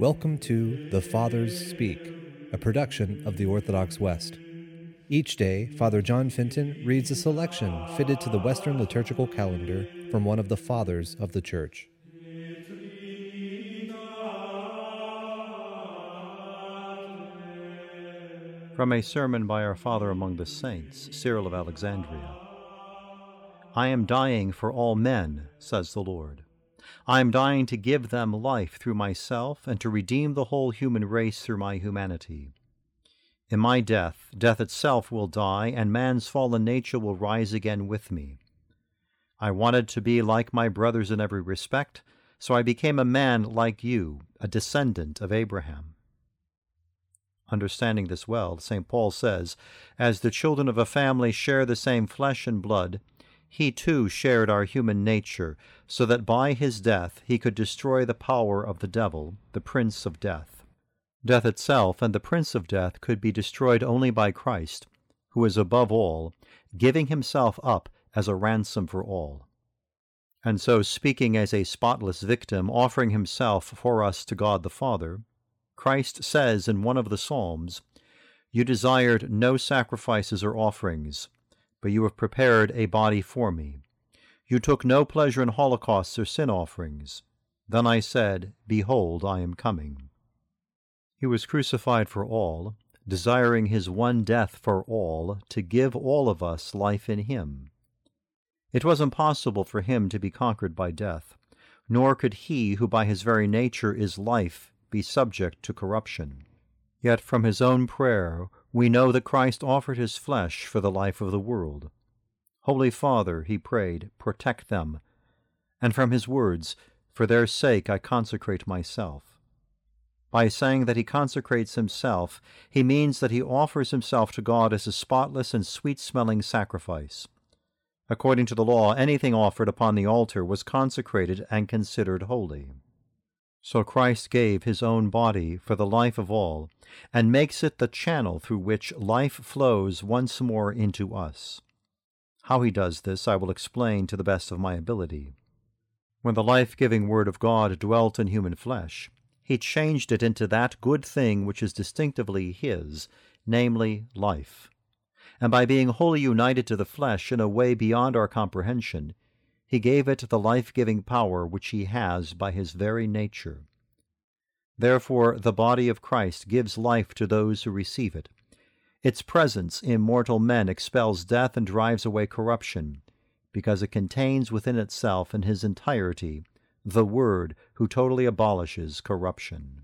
Welcome to The Fathers Speak, a production of the Orthodox West. Each day, Father John Fenton reads a selection fitted to the Western liturgical calendar from one of the Fathers of the Church. From a sermon by our Father among the Saints, Cyril of Alexandria. I am dying for all men, says the Lord. I am dying to give them life through myself and to redeem the whole human race through my humanity. In my death, death itself will die, and man's fallen nature will rise again with me. I wanted to be like my brothers in every respect, so I became a man like you, a descendant of Abraham. Understanding this well, St. Paul says, As the children of a family share the same flesh and blood, he too shared our human nature, so that by his death he could destroy the power of the devil, the prince of death. Death itself and the prince of death could be destroyed only by Christ, who is above all, giving himself up as a ransom for all. And so, speaking as a spotless victim, offering himself for us to God the Father, Christ says in one of the Psalms, You desired no sacrifices or offerings, but you have prepared a body for me. You took no pleasure in holocausts or sin offerings. Then I said, Behold, I am coming. He was crucified for all, desiring his one death for all, to give all of us life in him. It was impossible for him to be conquered by death, nor could he who by his very nature is life be subject to corruption. Yet from his own prayer we know that Christ offered his flesh for the life of the world. Holy Father, he prayed, protect them. And from his words, For their sake I consecrate myself. By saying that he consecrates himself, he means that he offers himself to God as a spotless and sweet smelling sacrifice. According to the law, anything offered upon the altar was consecrated and considered holy. So Christ gave his own body for the life of all, and makes it the channel through which life flows once more into us. How he does this I will explain to the best of my ability. When the life giving Word of God dwelt in human flesh, he changed it into that good thing which is distinctively his, namely, life. And by being wholly united to the flesh in a way beyond our comprehension, he gave it the life giving power which he has by his very nature. Therefore, the body of Christ gives life to those who receive it. Its presence in mortal men expels death and drives away corruption, because it contains within itself in his entirety the Word who totally abolishes corruption.